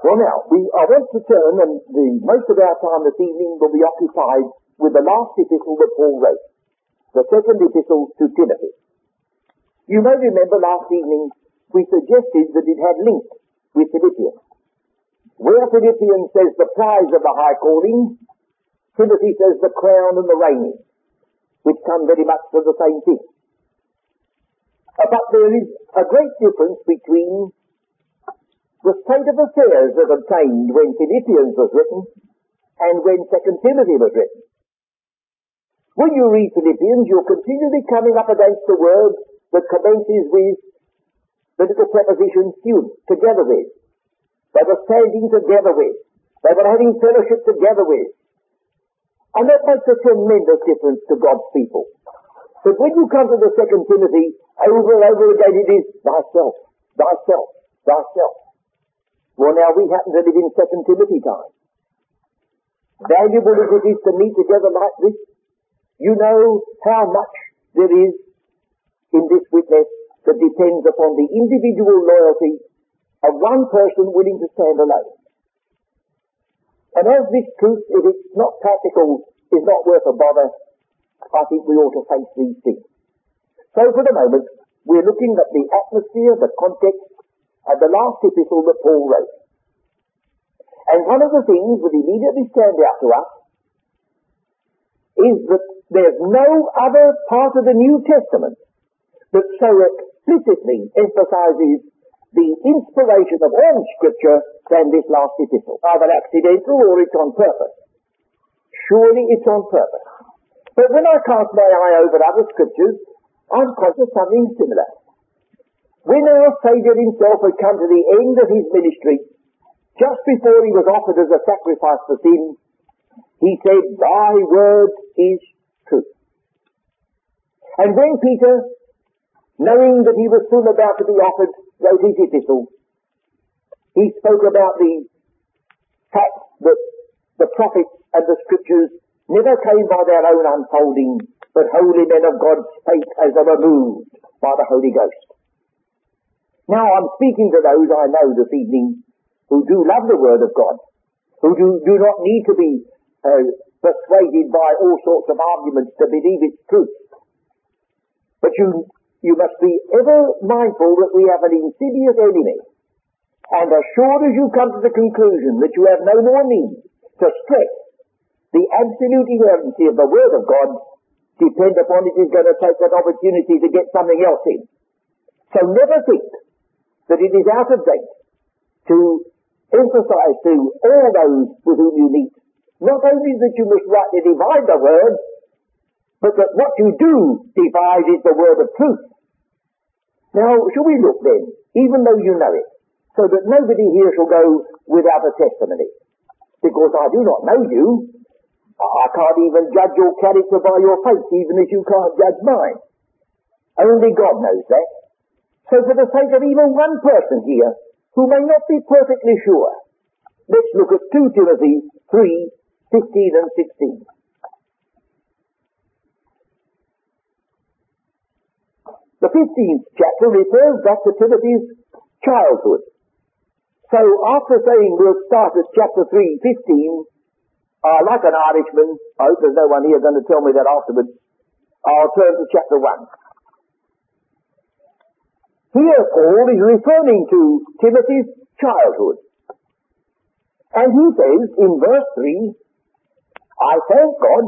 Well now, we, I want to turn, and the, most of our time this evening will be occupied with the last epistle that Paul wrote, the second epistle to Timothy. You may remember last evening we suggested that it had link with Philippians. Where Philippians says the prize of the high calling, Timothy says the crown and the reigning, which come very much to the same thing. But there is a great difference between the state of affairs that obtained when Philippians was written and when Second Timothy was written. When you read Philippians, you're continually coming up against the word that commences with the little preposition student, together with. They were standing together with. They were having fellowship together with. And that makes a tremendous difference to God's people. But when you come to the second Timothy, over and over again it is thyself, thyself, thyself. Well, now we happen to live in Second Timothy time. Valuable as it is to meet together like this, you know how much there is in this witness that depends upon the individual loyalty of one person willing to stand alone. And as this truth, if it's not practical, is not worth a bother, I think we ought to face these things. So for the moment, we're looking at the atmosphere, the context, at the last epistle that Paul wrote. And one of the things that immediately stand out to us is that there's no other part of the New Testament that so explicitly emphasizes the inspiration of all scripture than this last epistle. Either accidental or it's on purpose. Surely it's on purpose. But when I cast my eye over other scriptures, I'm conscious of something similar. When our Saviour himself had come to the end of his ministry, just before he was offered as a sacrifice for sin, he said, Thy word is truth. And when Peter, knowing that he was soon about to be offered, wrote his epistle, he spoke about the fact that the prophets and the scriptures never came by their own unfolding, but holy men of God spake as they were moved by the Holy Ghost. Now I'm speaking to those I know this evening who do love the Word of God, who do, do not need to be uh, persuaded by all sorts of arguments to believe its truth. But you, you must be ever mindful that we have an insidious enemy. And as sure as you come to the conclusion that you have no more need to stress the absolute inerrancy of the Word of God, depend upon it is going to take that opportunity to get something else in. So never think that it is out of date to emphasize to all those with whom you meet, not only that you must rightly divide the word, but that what you do divide is the word of truth. Now, shall we look then, even though you know it, so that nobody here shall go without a testimony? Because I do not know you. I can't even judge your character by your face, even as you can't judge mine. Only God knows that. So for the sake of even one person here who may not be perfectly sure, let's look at 2 Timothy 3, 15 and 16. The 15th chapter refers back to Timothy's childhood. So after saying we'll start at chapter 3, 15, uh, like an Irishman, I hope there's no one here going to tell me that afterwards, I'll turn to chapter 1. Here Paul is referring to Timothy's childhood. And he says in verse 3, I thank God,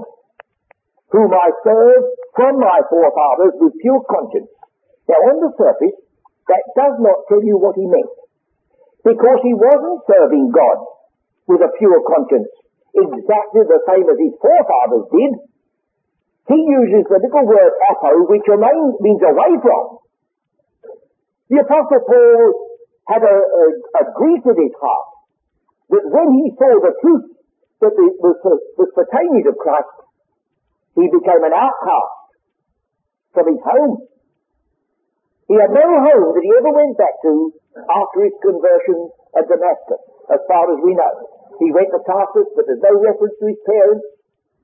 whom I serve from my forefathers with pure conscience. Now on the surface, that does not tell you what he meant. Because he wasn't serving God with a pure conscience exactly the same as his forefathers did. He uses the little word apo, which means away from. The Apostle Paul had a, a, a grief in his heart that when he saw the truth that was, was pertaining to Christ, he became an outcast from his home. He had no home that he ever went back to after his conversion at Damascus, as far as we know. He went to Tarsus, but there's no reference to his parents.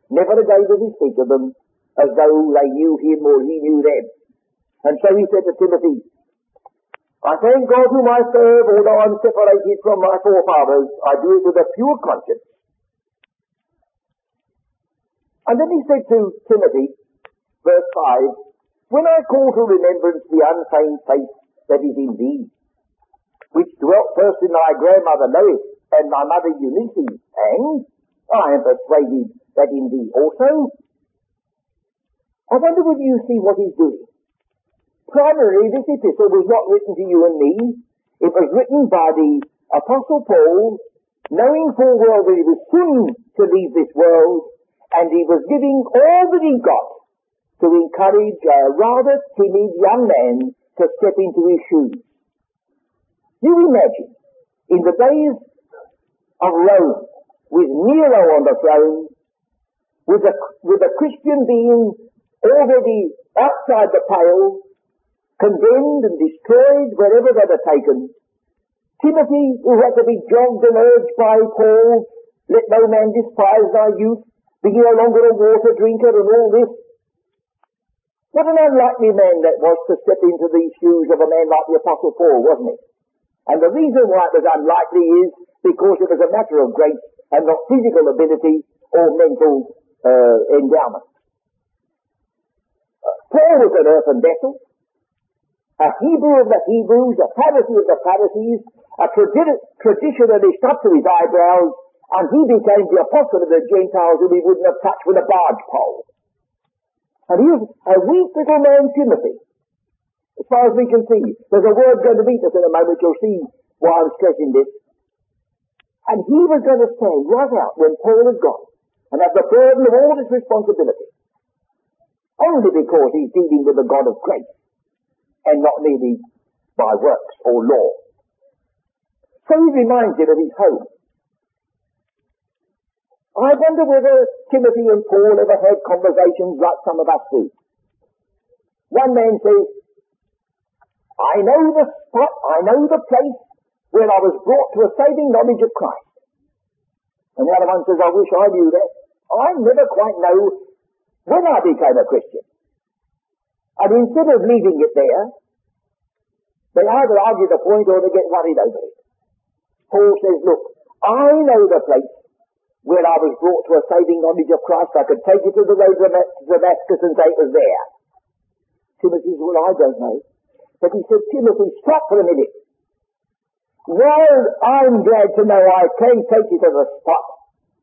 Never again did he speak of them as though they knew him or he knew them. And so he said to Timothy, I thank God whom I serve, although I'm separated from my forefathers, I do it with a pure conscience. And then he said to Timothy, verse 5, When I call to remembrance the unfeigned faith that is in thee, which dwelt first in thy grandmother Lois and thy mother Eunice, and I am persuaded that in thee also. I wonder whether you see what he's doing. Primarily, this epistle was not written to you and me. It was written by the Apostle Paul, knowing full well that he was soon to leave this world, and he was giving all that he got to encourage a rather timid young man to step into his shoes. You imagine, in the days of Rome, with Nero on the throne, with a, with a Christian being already outside the pale, condemned and destroyed wherever they were taken. Timothy, who had to be jogged and urged by Paul, let no man despise thy youth, be no longer a water drinker and all this. What an unlikely man that was to step into the shoes of a man like the Apostle Paul, wasn't it? And the reason why it was unlikely is because it was a matter of grace and not physical ability or mental uh, endowment. Uh, Paul was an earthen vessel a Hebrew of the Hebrews, a Pharisee of the Pharisees, a tradi- traditionalist up to his eyebrows, and he became the apostle of the Gentiles whom he wouldn't have touched with a barge pole. And he was a weak little man, Timothy. As far as we can see, there's a word going to meet us in a moment, you'll see why I'm stressing this. And he was going to stand right out when Paul had gone and have the burden of all his responsibility. Only because he's dealing with the God of grace and not merely by works or law. So he reminds him of his home. I wonder whether Timothy and Paul ever had conversations like some of us do. One man says, I know the spot, I know the place where I was brought to a saving knowledge of Christ. And the other one says, I wish I knew that. I never quite know when I became a Christian. And instead of leaving it there, they either argue the point or they get worried over it. Paul says, look, I know the place where I was brought to a saving knowledge of Christ. I could take you to the road to Damascus and say it was there. Timothy says, well, I don't know. But he said, Timothy, stop for a minute. While I'm glad to know I can take you to the spot,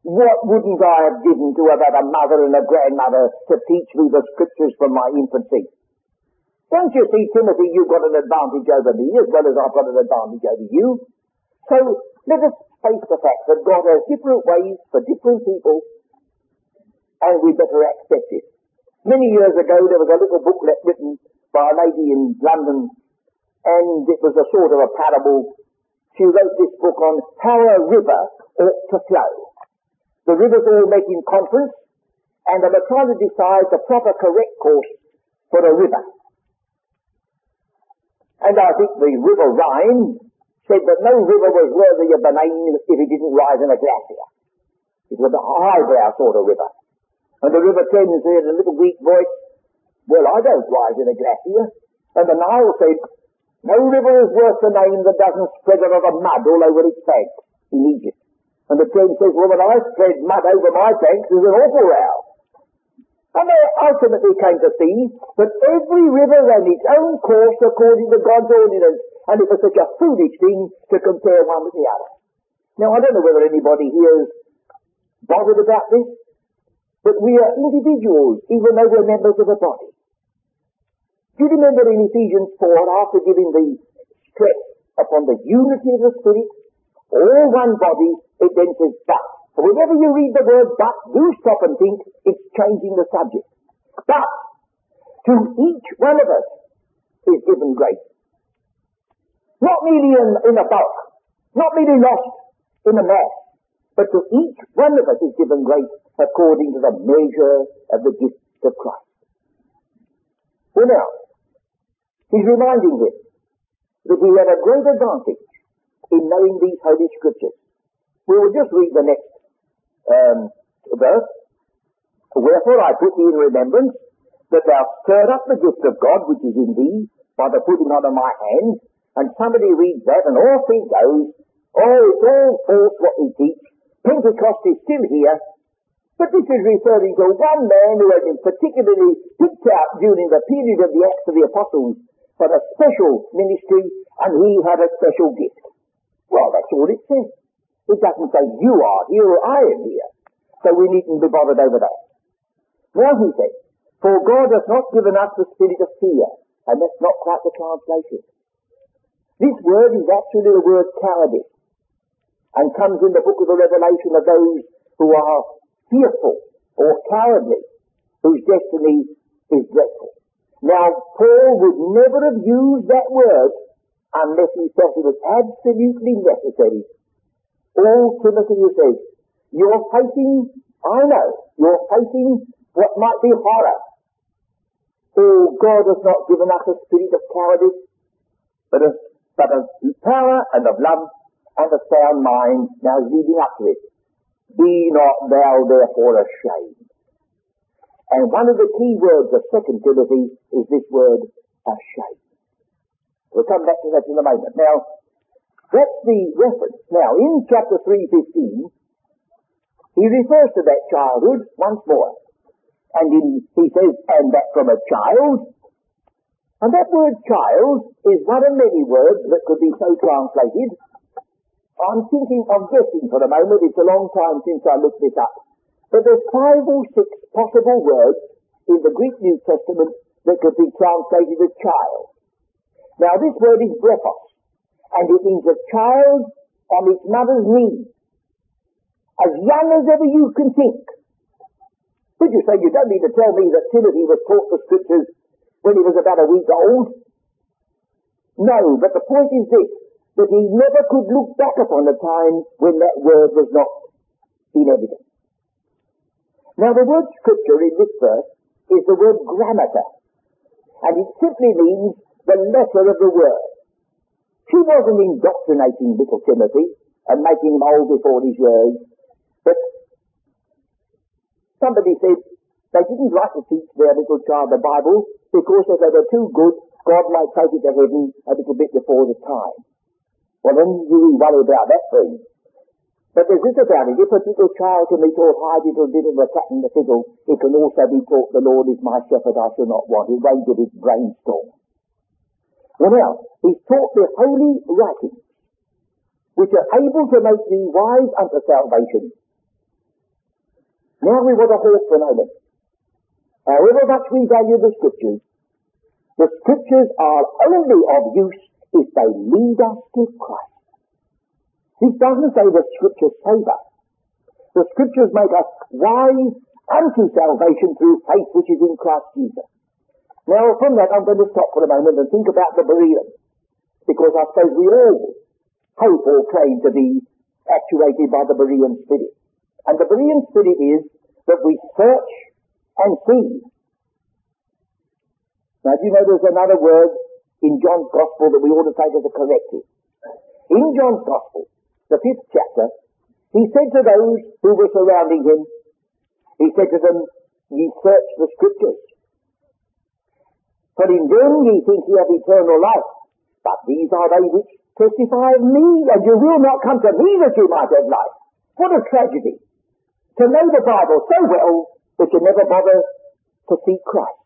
what wouldn't I have given to have had a mother and a grandmother to teach me the scriptures from my infancy? Don't you see, Timothy, you've got an advantage over me as well as I've got an advantage over you. So let us face the fact that God has different ways for different people and we better accept it. Many years ago there was a little booklet written by a lady in London and it was a sort of a parable. She wrote this book on how a river ought to flow. The rivers all met in conference and they were trying to decide the proper correct course for a river. And I think the River Rhine said that no river was worthy of the name if it didn't rise in a glacier. It was a highbrow sort of river. And the River Thames said in a little weak voice, well, I don't rise in a glacier. And the Nile said, no river is worth the name that doesn't spread a lot of mud all over its banks in Egypt. And the Thames says, well, when I spread mud over my banks, there's an awful row. And they ultimately came to see that every river ran its own course according to God's ordinance, and it was such a foolish thing to compare one with the other. Now, I don't know whether anybody here is bothered about this, but we are individuals, even though we're members of a body. Do you remember in Ephesians 4, after giving the stress upon the unity of the Spirit, all one body, it then says, but Whenever you read the word but, do stop and think it's changing the subject. But, to each one of us is given grace. Not merely in, in a bulk, not merely lost in a mass, but to each one of us is given grace according to the measure of the gift of Christ. Well now, he's reminding him that he had a great advantage in knowing these Holy Scriptures. We will just read the next um, verse. Wherefore I put thee in remembrance that thou stirred up the gift of God which is in thee by the putting on of my hands. And somebody reads that and off he goes. Oh, it's all false what we teach. Pentecost is still here. But this is referring to one man who had been particularly picked out during the period of the Acts of the Apostles for a special ministry and he had a special gift. Well, that's all it says. It doesn't say you are here or I am here. So we needn't be bothered over that. Now he says, For God has not given us the spirit of fear. And that's not quite the translation. This word is actually the word cowardice and comes in the book of the Revelation of those who are fearful or cowardly, whose destiny is dreadful. Now, Paul would never have used that word unless he felt it was absolutely necessary. All Timothy says, you're facing, I know, you're facing what might be horror. Oh, God has not given us a spirit of cowardice, but of but of power and of love and a sound mind. Now leading up to it. Be not thou therefore ashamed. And one of the key words of second Timothy is this word, ashamed. We'll come back to that in a moment. Now, that's the reference. Now, in chapter 3.15, he refers to that childhood once more. And in, he says, and that from a child and that word child is one of many words that could be so translated. I'm thinking of guessing for the moment. It's a long time since I looked this up. But there's five or six possible words in the Greek New Testament that could be translated as child. Now this word is brephos, and it means a child on its mother's knee, as young as ever you can think. Would you say you don't need to tell me that Timothy was taught the scriptures when he was about a week old? No, but the point is this, that he never could look back upon a time when that word was not in evidence. Now the word scripture in this verse is the word grammata, and it simply means the letter of the word. She wasn't indoctrinating little Timothy and making him old before his years, but somebody said they didn't like to teach their little child the Bible because if they were too good, God might take it to heaven a little bit before the time. Well, then you worry about that thing. But there's this about it. If a little child can be taught high little bit of the cat and the fiddle, it can also be taught the Lord is my shepherd, I shall not want. It won't get its brainstorm. Well now, he's taught the holy writings, which are able to make thee wise unto salvation. Now we want to halt for a moment. However much we value the scriptures, the scriptures are only of use if they lead us to Christ. He doesn't say the scriptures save us. The scriptures make us wise unto salvation through faith which is in Christ Jesus. Now from that I'm going to stop for a moment and think about the Bereans. Because I suppose we all hope or claim to be actuated by the Berean spirit. And the Berean spirit is that we search and see. Now, do you know there's another word in John's Gospel that we ought to take as a corrective? In John's Gospel, the fifth chapter, he said to those who were surrounding him, he said to them, Ye search the Scriptures. For in them ye think ye have eternal life. But these are they which testify of me, and you will not come to me that you might have life. What a tragedy. To know the Bible so well that you never bother to see Christ.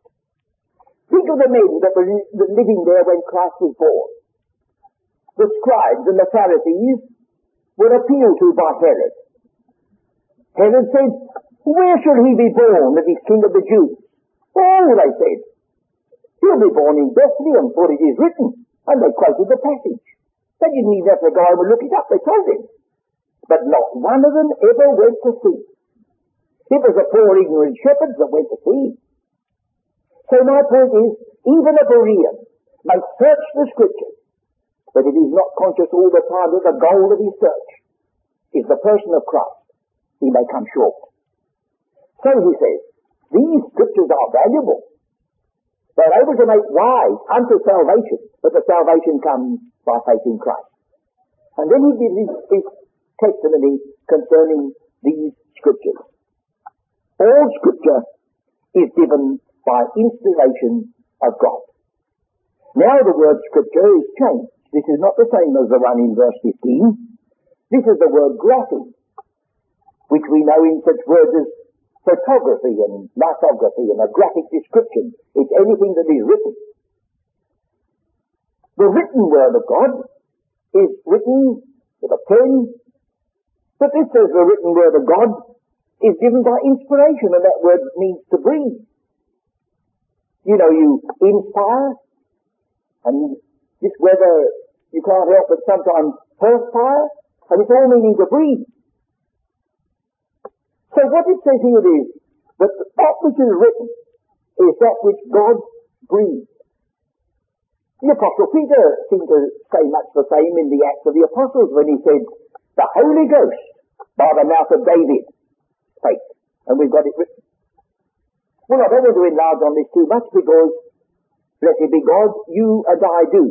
Think of the men that were living there when Christ was born. The scribes and the Pharisees were appealed to by Herod. Herod said, where should he be born that he's king of the Jews? Oh, they said, he'll be born in Bethlehem, for it is written. And they quoted the passage. They didn't even have to go home and look it up, they told him. But not one of them ever went to see. It was the poor ignorant shepherds that went to see. So my point is, even a Berean may search the scriptures, but if he's not conscious all the time that the goal of his search is the person of Christ, he may come short. So he says, these scriptures are valuable. They're able to make wise unto salvation, but the salvation comes by faith in Christ. And then he gives his, his testimony concerning these scriptures. All scripture is given by inspiration of God. Now the word scripture is changed. This is not the same as the one in verse 15. This is the word graphic, which we know in such words as photography and lithography and a graphic description. It's anything that is written. The written word of God is written with a pen, but this says the written word of God is given by inspiration, and that word means to breathe. You know, you inspire, and this weather, you can't help but sometimes perspire, and it's all meaning to breathe. So what it says here is that that which is written is that which God breathed. The Apostle Peter seemed to say much the same in the Acts of the Apostles when he said, the Holy Ghost by the mouth of David spake. And we've got it written. Well, I don't want to enlarge on this too much because, blessed be God, you and I do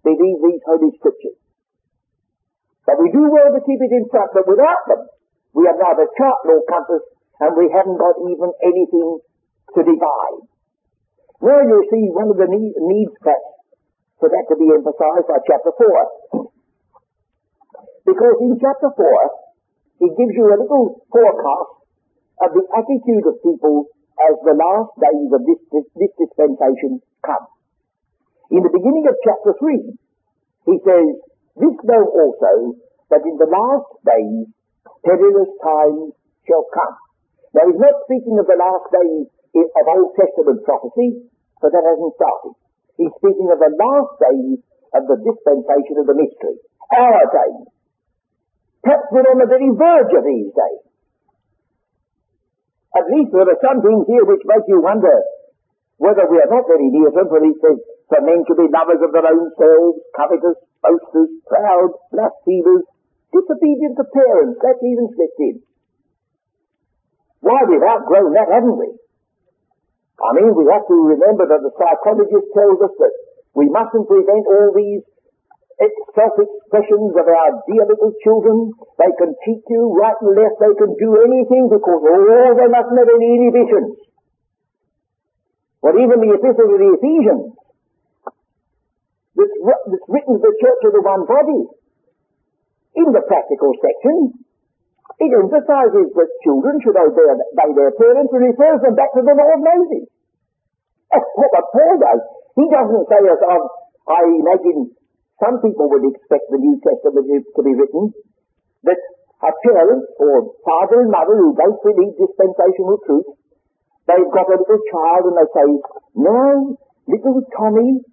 believe these Holy Scriptures. But we do well to keep it in front, but without them, we have neither chart nor compass, and we haven't got even anything to divide. Well, you see, one of the needs that for that to be emphasized by chapter 4. Because in chapter 4, he gives you a little forecast of the attitude of people as the last days of this, this, this dispensation come. In the beginning of chapter 3, he says, This know also, that in the last days perilous times shall come. Now he's not speaking of the last days of Old Testament prophecy, for that hasn't started. He's speaking of the last days of the dispensation of the mystery. Our days. Perhaps we're on the very verge of these days. At least there are some things here which make you wonder whether we are not very near them, for he says, for men to be lovers of their own selves, covetous, boasters, proud, blasphemers, disobedient to parents, that's even slipped in. Why, we've outgrown that, haven't we? I mean, we have to remember that the psychologist tells us that we mustn't prevent all these self-expressions of our dear little children. They can cheat you right and left. They can do anything because oh, they mustn't have any inhibitions. But even the epistle to the Ephesians, that's, written to the church of the one body, in the practical section, it emphasizes that children should obey, their parents and refers them back to the law of Moses. That's what Paul does. He doesn't say, as I, I imagine some people would expect the New Testament to be written, that a parent or father and mother who both believe dispensational truth, they've got a little child and they say, now, little Tommy,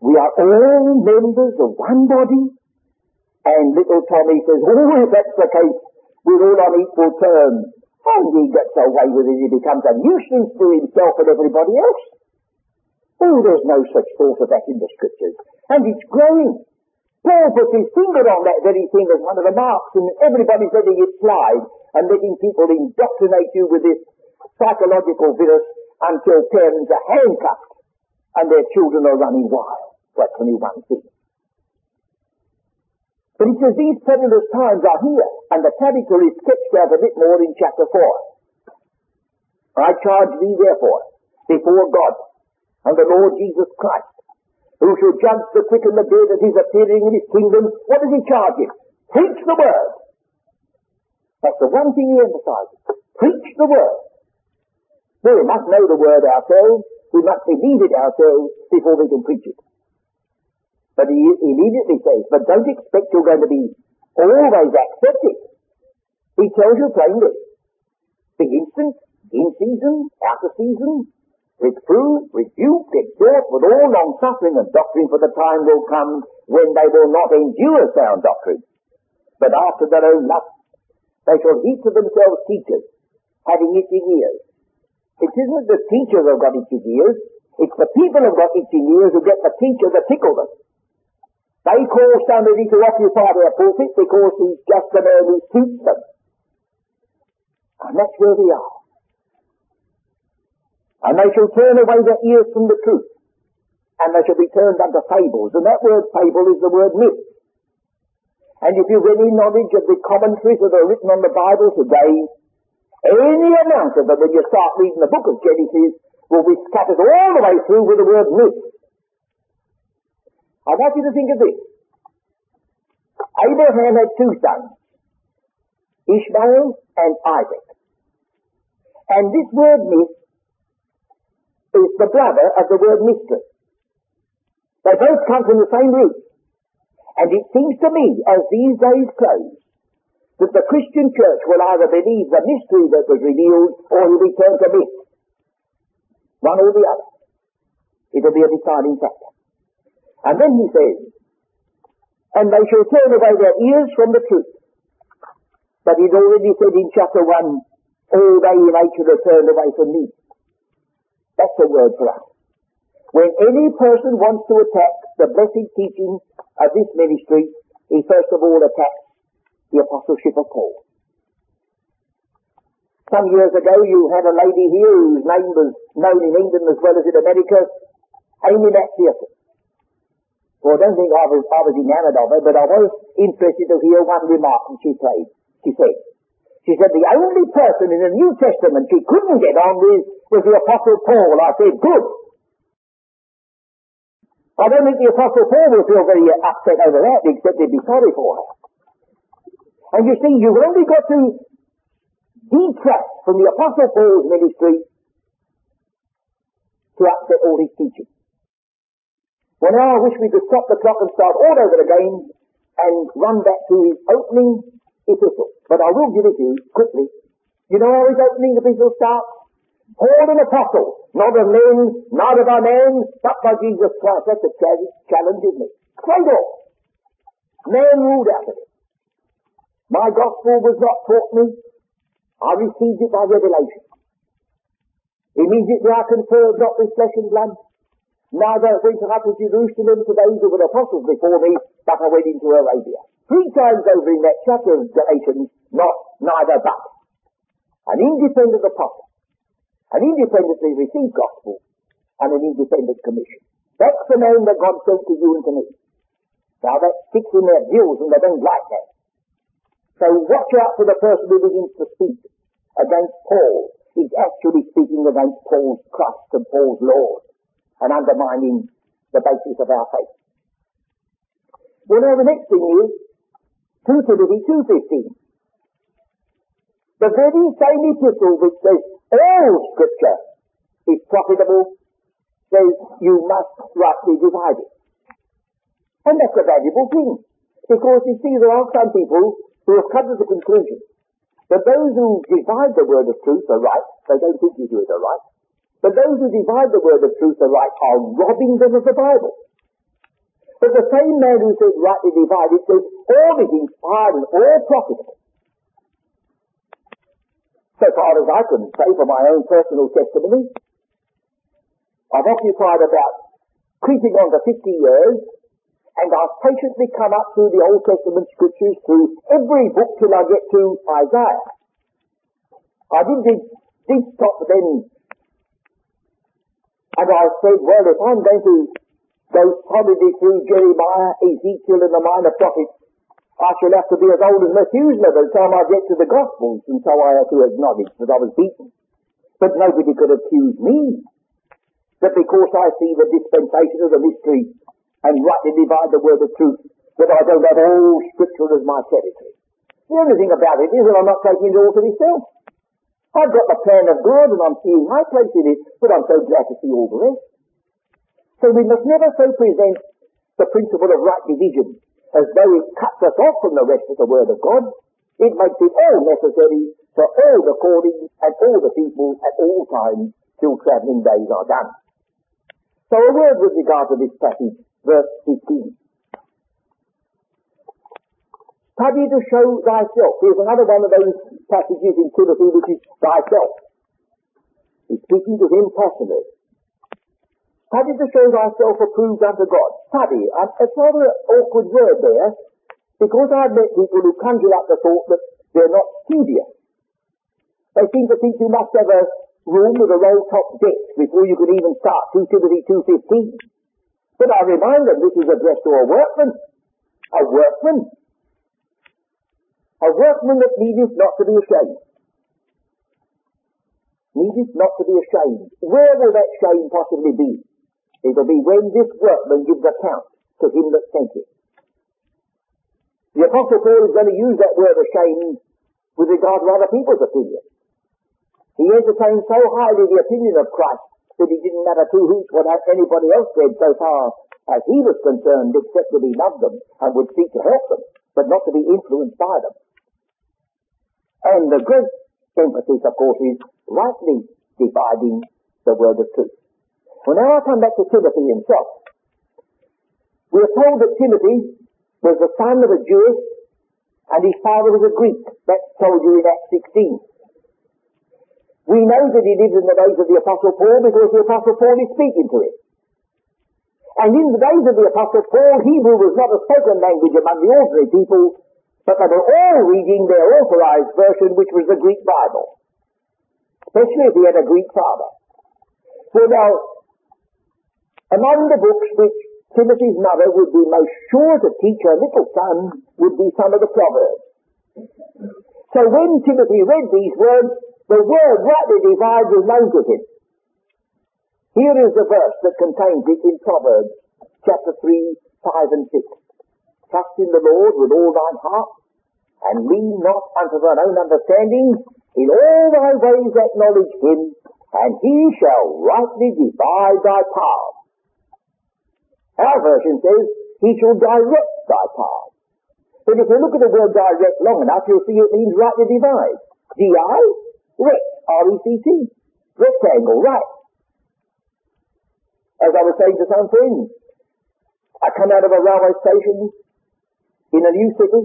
we are all members of one body. And little Tommy says, oh, if that's the case, we're all on equal terms. And he gets away with it. He becomes a nuisance to himself and everybody else. Oh, there's no such thought of that in the scriptures. And it's growing. Paul puts his finger on that very thing as one of the marks, and everybody's letting it slide and letting people indoctrinate you with this psychological virus until parents are handcuffed and their children are running wild. That's only one thing. But he says these perilous times are here, and the character is sketched out a bit more in chapter 4. I charge thee therefore before God and the Lord Jesus Christ, who shall judge the quick and the dead at his appearing in his kingdom. What does he charge him? Preach the word. That's the one thing he emphasizes. Preach the word. we must know the word ourselves. We must believe it ourselves before we can preach it. But he immediately says, but don't expect you're going to be always accepted. He tells you plainly, the instant, in season, out of season, reprove, rebuke, exhort with all long suffering and doctrine, for the time will come when they will not endure sound doctrine. But after their own lust, they shall heap to themselves teachers, having itching ears. It isn't the teachers who've got itching ears, it's the people who've got itching ears who get the teacher to tickle them. They call somebody to occupy their pulpit because he's just the man who suits them. And that's where we are. And they shall turn away their ears from the truth. And they shall be turned unto fables. And that word fable is the word myth. And if you've any knowledge of the commentaries that are written on the Bible today, any amount of them when you start reading the book of Genesis will be scattered all the way through with the word myth. I want you to think of this. Abraham had two sons, Ishmael and Isaac. And this word myth is the brother of the word mystery. They both come from the same root. And it seems to me, as these days close, that the Christian church will either believe the mystery that was revealed or will be turned to myth. One or the other. It'll be a deciding factor. And then he says, and they shall turn away their ears from the truth. But he'd already said in chapter 1, all they in Asia have turned away from me. That's a word for us. When any person wants to attack the blessed teaching of this ministry, he first of all attacks the apostleship of Paul. Some years ago you had a lady here whose name was known in England as well as in America, Aimee McPherson. Well, I don't think I was, enamored of her, but I was interested to hear one remark that she played. She said, she said the only person in the New Testament she couldn't get on with was the Apostle Paul. I said, good. I don't think the Apostle Paul will feel very upset over that, except he'd be sorry for her. And you see, you've only got to detract from the Apostle Paul's ministry to upset all his teaching. Well now I wish we could stop the clock and start all over again and run back to his opening epistle. But I will give it to you quickly. You know how his opening epistle starts? Paul an apostle, not of men, not of our men, but by Jesus Christ. That's a challenge, isn't it? Straight off. Man ruled out of it. My gospel was not taught me. I received it by revelation. Immediately I conferred not with flesh and blood, Neither went I to Jerusalem to those who were apostles before me, but I went into Arabia. Three times over in that chapter of Galatians, not neither but. An independent apostle, an independently received gospel, and an independent commission. That's the name that God sent to you and to me. Now that sticks in their gills and they don't like that. So watch out for the person who begins to speak against Paul. He's actually speaking against Paul's Christ and Paul's Lord and undermining the basis of our faith. Well now the next thing is 2 Timothy 2.15. The very same epistle which says all scripture is profitable says you must rightly divide it. And that's a valuable thing. Because you see there are some people who have come to the conclusion that those who divide the word of truth are right, they don't think you do it are right, but those who divide the word of truth aright are robbing them of the Bible. But the same man who says rightly divide it says all is inspired and all profitable. So far as I can say from my own personal testimony, I've occupied about creeping on to 50 years and I've patiently come up through the Old Testament scriptures through every book till I get to Isaiah. I didn't, didn't stop then and I said, well, if I'm going to go solidly through Jeremiah, Ezekiel, and the minor prophets, I shall have to be as old as Methuselah by the time I get to the Gospels, and so I had to acknowledge that I was beaten. But nobody could accuse me that because I see the dispensation of the mystery and rightly divide the word of truth, that I don't have all Scripture as my territory. The only thing about it is that I'm not taking it all to myself. I've got the plan of God and I'm seeing my place in it, but I'm so glad to see all the rest. So we must never so present the principle of right division as though it cuts us off from the rest of the Word of God. It makes it all necessary for all the callings and all the people at all times till travelling days are done. So a word with regard to this passage, verse 15. Study to show thyself. Here's another one of those passages in Timothy which is thyself. He's speaking to him personally. Study to show thyself approved unto God. Study. Uh, it's rather an awkward word there, because I've met people who conjure up the thought that they're not studious. They seem to think you must have a room with a roll top desk before you can even start 2 Timothy 2.15. But I remind them this is addressed to a workman. A workman a workman that needeth not to be ashamed. Needeth not to be ashamed. Where will that shame possibly be? It'll be when this workman gives account to him that sent him. The Apostle Paul is going to use that word ashamed with regard to other people's opinion. He entertained so highly the opinion of Christ that it didn't matter to hoots what anybody else said so far as he was concerned, except that he loved them and would seek to help them, but not to be influenced by them. And the great emphasis, of course, is rightly dividing the word of truth. Well, now I come back to Timothy himself. We are told that Timothy was the son of a Jewish and his father was a Greek. That's told you in Acts 16. We know that he lived in the days of the Apostle Paul because the Apostle Paul is speaking to him. And in the days of the Apostle Paul, Hebrew was not a spoken language among the ordinary people, but they were all reading their authorized version, which was the Greek Bible. Especially if he had a Greek father. So now, among the books which Timothy's mother would be most sure to teach her little son would be some of the Proverbs. So when Timothy read these words, the word rightly divides was known to him. Here is the verse that contains it in Proverbs chapter 3, 5 and 6. Trust in the Lord with all thine heart, and lean not unto thine own understanding. In all thy ways acknowledge him, and he shall rightly divide thy path. Our version says, he shall direct thy path. But if you look at the word direct long enough, you'll see it means rightly divide. D-I, rect, R-E-C-T, rectangle, right. As I was saying to some friends, I come out of a railway station in a new city.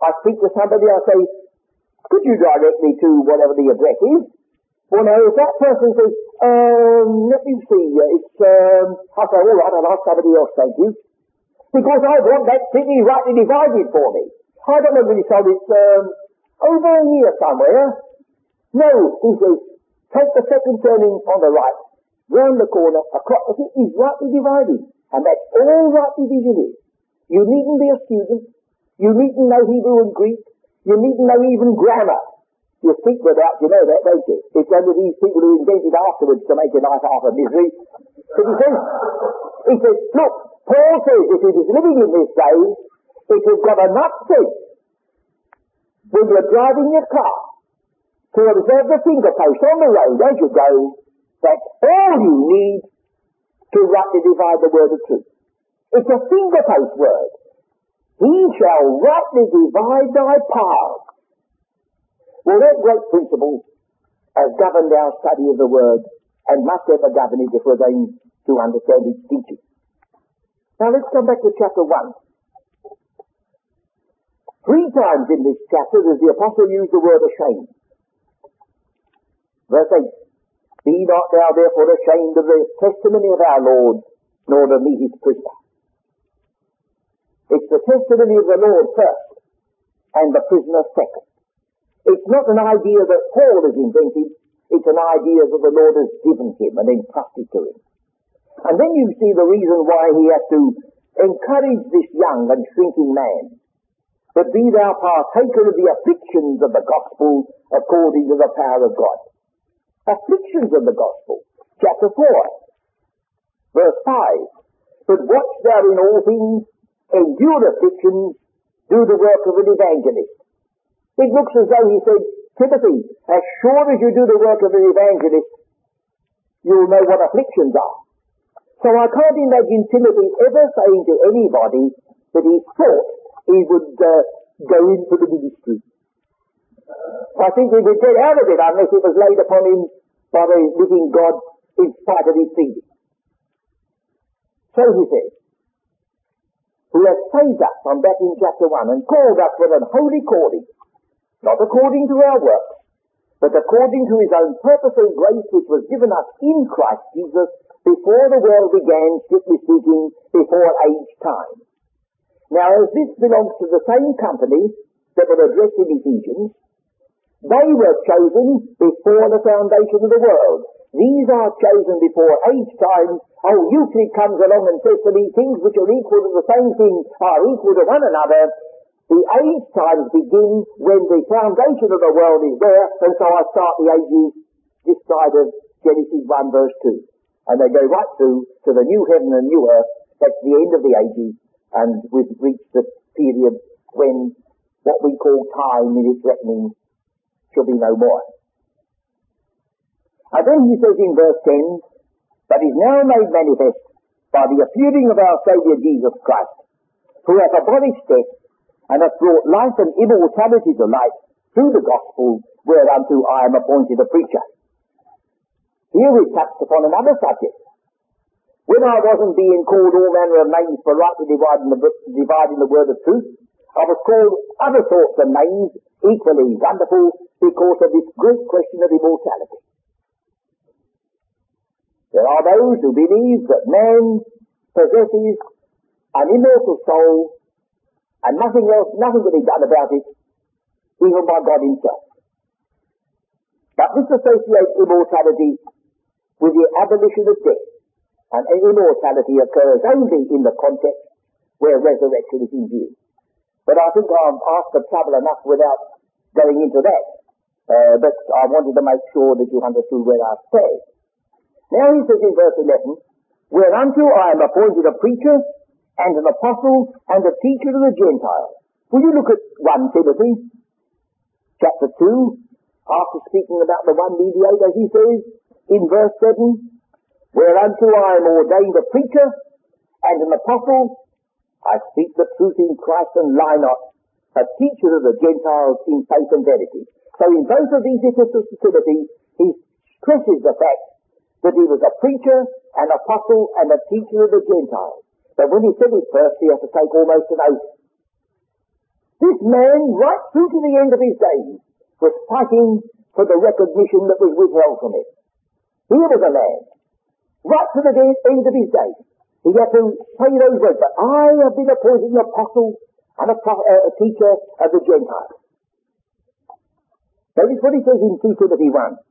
I speak to somebody, I say, could you direct me to whatever the address is? Well, now, if that person says, um, let me see, it's, um, I say, all right, I'll ask somebody else, thank you. Because I want that city rightly divided for me. I don't know really so it's, um, over here somewhere. No, he says, take the second turning on the right, round the corner, across, the city, it is rightly divided. And that's all rightly divided. You needn't be a student. You needn't know Hebrew and Greek. You needn't know even grammar. You speak without, you know that, don't you? It's only these people who invented afterwards to make your life out of misery. But he says, he says, look, Paul says if he was living in this day, if you've got enough sense when you're driving your car to observe the finger post on the road as you go, that's all you need to rightly divide the word of truth. It's a finger post word. He shall rightly divide thy path. Well, that great principle has governed our study of the word and must ever govern it if we're going to understand its teaching. Now let's come back to chapter 1. Three times in this chapter does the apostle use the word ashamed. Verse 8. Be not thou therefore ashamed of the testimony of our Lord, nor of me his prisoner. It's the testimony of the Lord first, and the prisoner second. It's not an idea that Paul has invented, it's an idea that the Lord has given him and entrusted to him. And then you see the reason why he has to encourage this young and shrinking man. But be thou partaker of the afflictions of the gospel according to the power of God. Afflictions of the gospel. Chapter 4, verse 5. But watch thou in all things, endure afflictions, do the work of an evangelist. It looks as though he said, Timothy, as sure as you do the work of an evangelist, you'll know what afflictions are. So I can't imagine Timothy ever saying to anybody that he thought he would uh, go into the ministry. I think he would get out of it unless it was laid upon him by the living God in spite of his feelings. So he says, has saved us, I'm back in chapter 1, and called us with an holy calling, not according to our works, but according to his own purpose and grace which was given us in Christ Jesus before the world began, strictly speaking, before age time. Now, as this belongs to the same company that were addressed in Ephesians, they were chosen before the foundation of the world. These are chosen before age time. Oh, Euclid comes along and says to me, things which are equal to the same thing are equal to one another. The age times begin when the foundation of the world is there, and so I start the ages this side of Genesis 1 verse 2. And they go right through to the new heaven and new earth. That's the end of the ages, and we've reached the period when what we call time in its reckoning shall be no more. And then he says in verse 10, but is now made manifest by the appearing of our Saviour Jesus Christ, who hath abolished death and hath brought life and immortality to light through the gospel whereunto I am appointed a preacher. Here we touched upon another subject. When I wasn't being called all manner of names for rightly dividing the, dividing the word of truth, I was called other sorts of names equally wonderful because of this great question of immortality. There are those who believe that man possesses an immortal soul and nothing else, nothing can be done about it, even by God himself. But this associates immortality with the abolition of death. And immortality occurs only in the context where resurrection is in view. But I think I've asked for trouble enough without going into that. Uh, but I wanted to make sure that you understood where I stay. Now he says in verse 11, Whereunto I am appointed a preacher and an apostle and a teacher to the Gentiles. Will you look at 1 Timothy chapter 2, after speaking about the one mediator, he says in verse 7, Whereunto I am ordained a preacher and an apostle, I speak the truth in Christ and lie not, a teacher of the Gentiles in faith and verity. So in both of these epistles to Timothy, he stresses the fact that he was a preacher, an apostle, and a teacher of the Gentiles. But when he said it first, he had to take almost an oath. This man, right through to the end of his days, was fighting for the recognition that was withheld from him. Here was a man, right to the end of his days. He had to say those words, but I have been appointed an apostle and a, uh, a teacher of the Gentiles. Notice what he says in 2 Timothy 1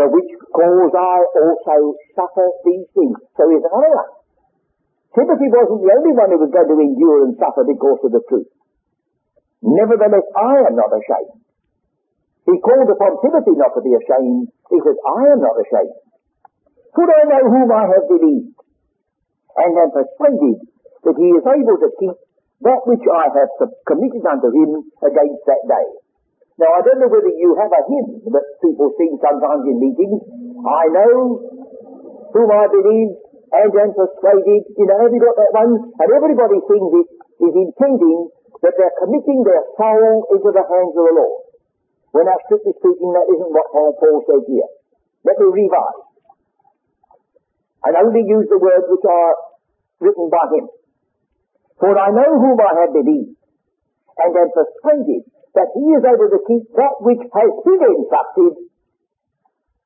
for which cause I also suffer these things. So here's another one. Timothy wasn't the only one who was going to endure and suffer because of the truth. Nevertheless, I am not ashamed. He called upon Timothy not to be ashamed. He said, I am not ashamed. For I know whom I have believed, and am persuaded that he is able to keep that which I have committed unto him against that day. Now, I don't know whether you have a hymn that people sing sometimes in meetings. I know whom I believe and am persuaded. You know, have you got that one? And everybody sings it is intending that they're committing their soul into the hands of the Lord. When now, strictly speaking, that isn't what Paul says here. Let me revise. And only use the words which are written by him. For I know whom I have believed, and am persuaded that he is able to keep that which has been entrusted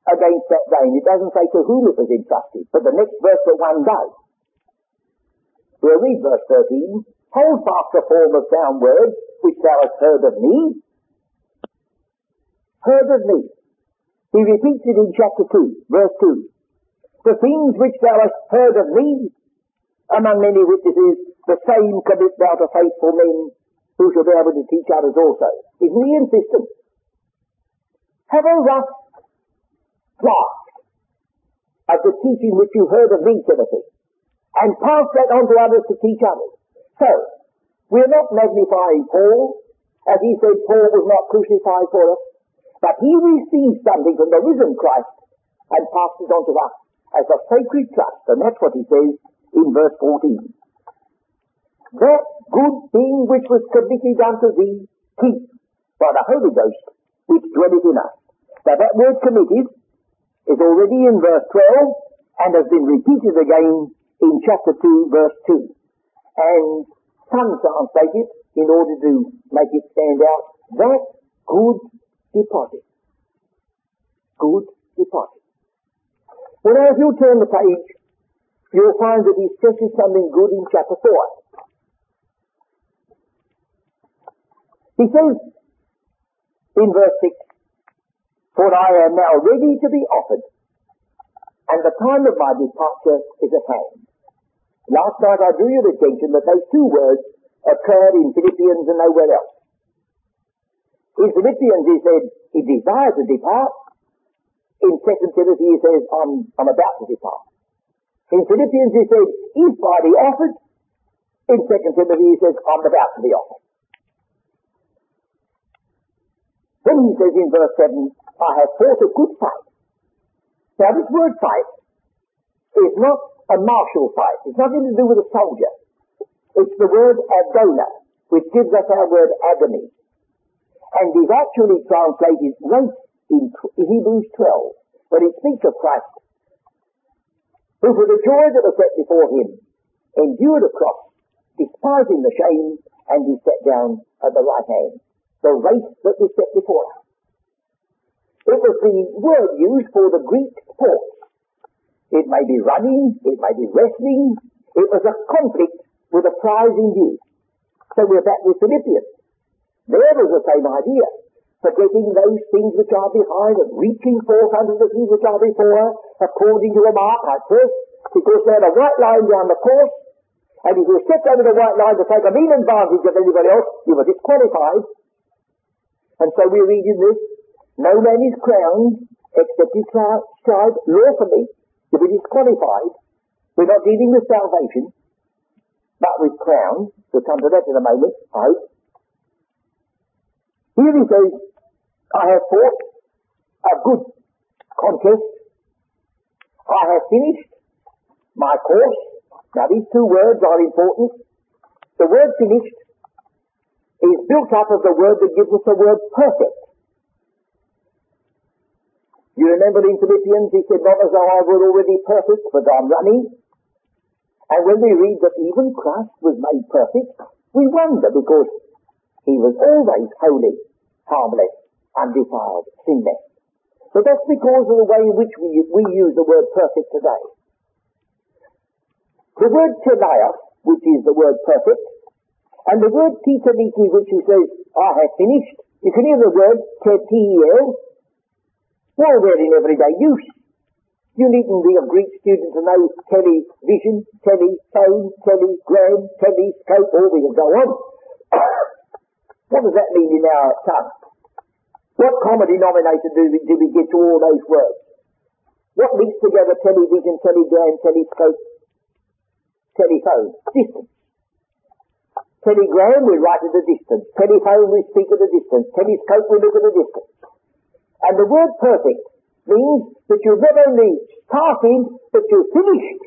against that day. It doesn't say to whom it was entrusted, but the next verse that one does. We'll read verse 13. Hold fast the form of sound words which thou hast heard of me. Heard of me. He repeats it in chapter 2, verse 2. The things which thou hast heard of me among many witnesses, the same commit thou to faithful men who shall be able to teach others also. Isn't he insistent? Have a rough draft of the teaching which you heard of me, Timothy, and pass that on to others to teach others. So, we're not magnifying Paul, as he said Paul was not crucified for us, but he received something from the risen Christ and passed it on to us as a sacred trust, and that's what he says in verse 14 that good thing which was committed unto thee, keep by the Holy Ghost which dwelleth in us. Now that word committed is already in verse 12 and has been repeated again in chapter 2 verse 2. And some translate it in order to make it stand out, that good deposit. Good deposit. Well now if you turn the page, you'll find that he stresses something good in chapter 4. He says in verse 6, For I am now ready to be offered, and the time of my departure is at hand. Last night I drew your attention that those two words occurred in Philippians and nowhere else. In Philippians he said he desires to depart. In 2 Timothy he says I'm, I'm about to depart. In Philippians he said, if I be offered, In 2 Timothy he says, I'm about to be off. Then he says in verse 7, I have fought a good fight. Now this word fight is not a martial fight. It's nothing to do with a soldier. It's the word agona, which gives us our word agony. And is actually translated race in Hebrews 12, when it speaks of Christ, who for the joy that was set before him endured a cross, despising the shame, and he sat down at the right hand the race that was set before us. It was the word used for the Greek sport. It may be running, it may be wrestling, it was a conflict with a prize in view. So we're back with Philippians. There was the same idea. Forgetting those things which are behind and reaching forth unto the things which are before, according to the mark I press, because there's a white line down the course, and if you stepped over the white line to take a mean advantage of anybody else, you were disqualified. And so we read in this, no man is crowned except he strive lawfully to be disqualified. We're not dealing with salvation, but with crowns. We'll come to that in a moment, I hope. Here he says, I have fought a good contest. I have finished my course. Now these two words are important. The word finished is built up of the word that gives us the word perfect. You remember in Philippians, he said, not as though I were already perfect, but I'm running. And when we read that even Christ was made perfect, we wonder because he was always holy, harmless, undefiled, sinless. But that's because of the way in which we, we use the word perfect today. The word teleos, which is the word perfect, and the word teteleka, which he says, ah, I have finished, you can hear the word tetiel. Well, they're in everyday use. You needn't be a Greek student to know television, telephone, telegram, telescope, all we can go on. what does that mean in our tongue? What common denominator do we, do we get to all those words? What links together television, telegram, telescope, telephone? Distance. Telegram, we write at a distance. Telephone, we speak at a distance. Telescope, we look at a distance. And the word perfect means that you've not only started, but you've finished.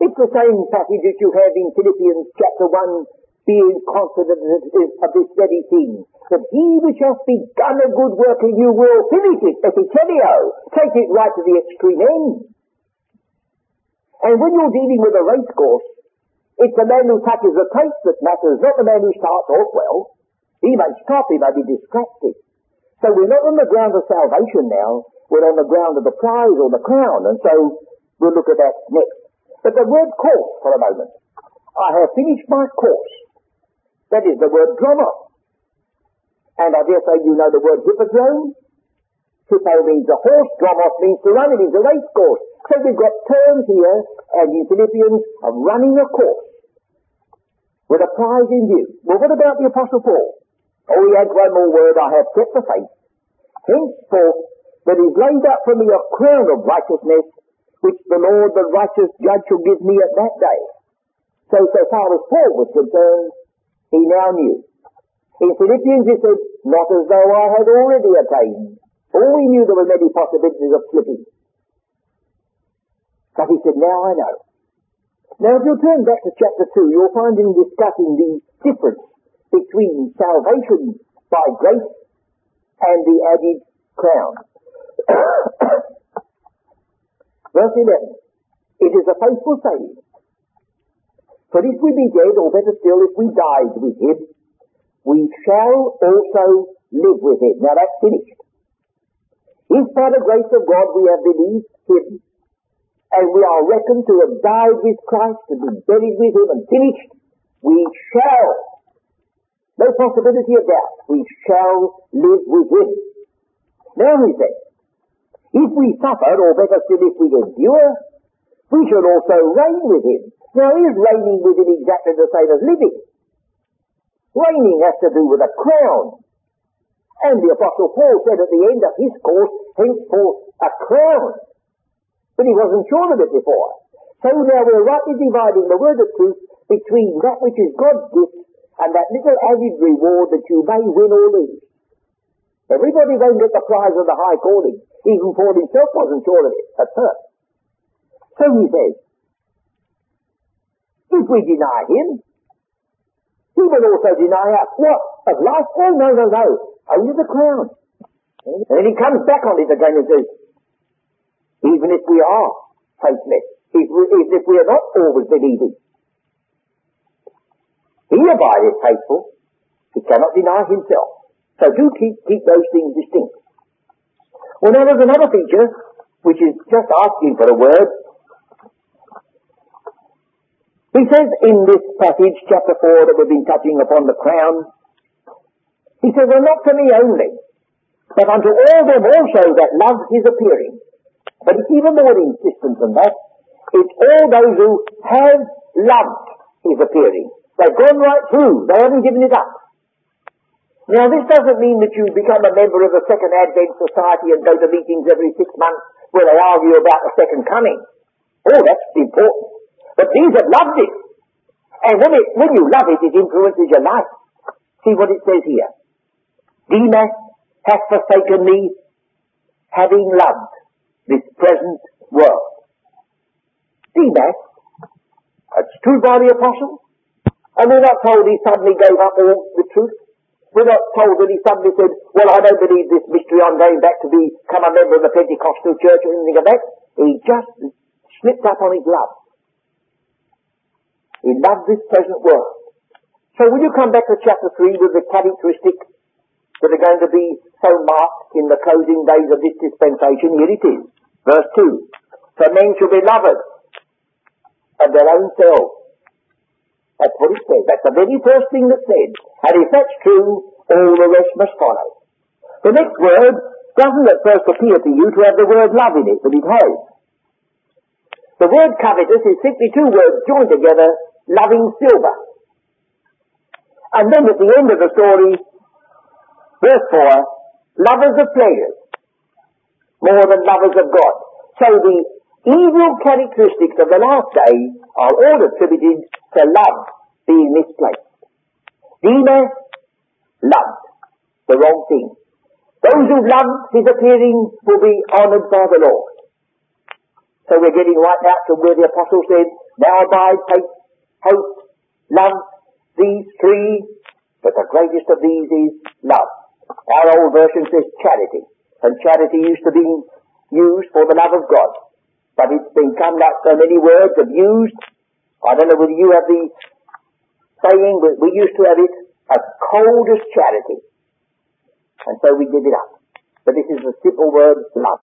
It's the same passage that you have in Philippians chapter 1, being confident of this very thing, that he which hath begun a good work in you will finish it, epitelio, take it right to the extreme end. And when you're dealing with a race course, it's the man who touches the tape that matters, not the man who starts off well. He may stop, he may be distracted. So we're not on the ground of salvation now, we're on the ground of the prize or the crown, and so we'll look at that next. But the word course for a moment. I have finished my course. That is the word drama. And I dare say you know the word hippodrome. Hippo means a horse, dromos means to run, it is a race course. So we've got terms here, and in Philippians, of running a course with a prize in view. Well, what about the Apostle Paul? Oh, he adds one more word, I have kept the faith. Henceforth, there is laid up for me a crown of righteousness, which the Lord, the righteous judge, shall give me at that day. So, so far as Paul was concerned, he now knew. In Philippians he said, not as though I had already attained. Oh, he knew there were many possibilities of slipping. But he said, now I know. Now, if you turn back to chapter 2, you'll find him discussing the difference between salvation by grace and the added crown. Verse 11. It is a faithful saying. For if we be dead, or better still, if we died with him, we shall also live with him. Now that's finished. If by the grace of God we have believed him, and we are reckoned to have died with Christ to be buried with him and finished, we shall, no possibility of doubt, we shall live with him. Now he says, if we suffer, or better still if we endure, we shall also reign with him. Now is reigning with him exactly the same as living? Reigning has to do with a crown. And the Apostle Paul said at the end of his course, henceforth a crown but he wasn't sure of it before. So now we're rightly dividing the word of truth between that which is God's gift and that little added reward that you may win or lose. Everybody won't get the prize of the high calling. Even Paul himself wasn't sure of it at first. So he says, if we deny him, he will also deny us. What? Of life? Oh, no, no, no. Only the crown. And then he comes back on it again and says, even if we are faithless, even if we are not always believing, he abideth faithful. He cannot deny himself. So do keep, keep those things distinct. Well, now there's another feature, which is just asking for a word. He says in this passage, chapter 4, that we've been touching upon the crown, he says, well, not to me only, but unto all them also that love his appearing. But it's even more insistent than that. It's all those who have loved his appearing. They've gone right through. They haven't given it up. Now this doesn't mean that you become a member of the Second Advent Society and go to meetings every six months where they argue about the second coming. Oh, that's important. But these have loved it. And when, it, when you love it, it influences your life. See what it says here. Demas hath forsaken me, having loved this present world. See that? that's true by the apostles. And we're not told he suddenly gave up all the truth. We're not told that he suddenly said, well, I don't believe this mystery, I'm going back to become a member of the Pentecostal church or anything like that. He just slipped up on his love. He loved this present world. So will you come back to chapter 3 with the characteristics that are going to be so marked in the closing days of this dispensation? Here it is. Verse 2. For men shall be lovers of their own selves that's what it says. That's the very first thing that's said. And if that's true, all the rest must follow. The next word doesn't at first appear to you to have the word love in it, but it has. The word covetous is simply two words joined together, loving silver. And then at the end of the story, verse 4, lovers of pleasures, more than lovers of God. So the evil characteristics of the last day are all attributed to love being misplaced. Demas loved the wrong thing. Those who loved his appearing will be honoured by the Lord. So we're getting right out to where the apostle said, Now abide faith, hope, love, these three, but the greatest of these is love. Our old version says charity, and charity used to be used for the love of God. But it's become like so many words abused I don't know whether you have the saying, but we used to have it as cold as charity. And so we give it up. But this is the simple word, love.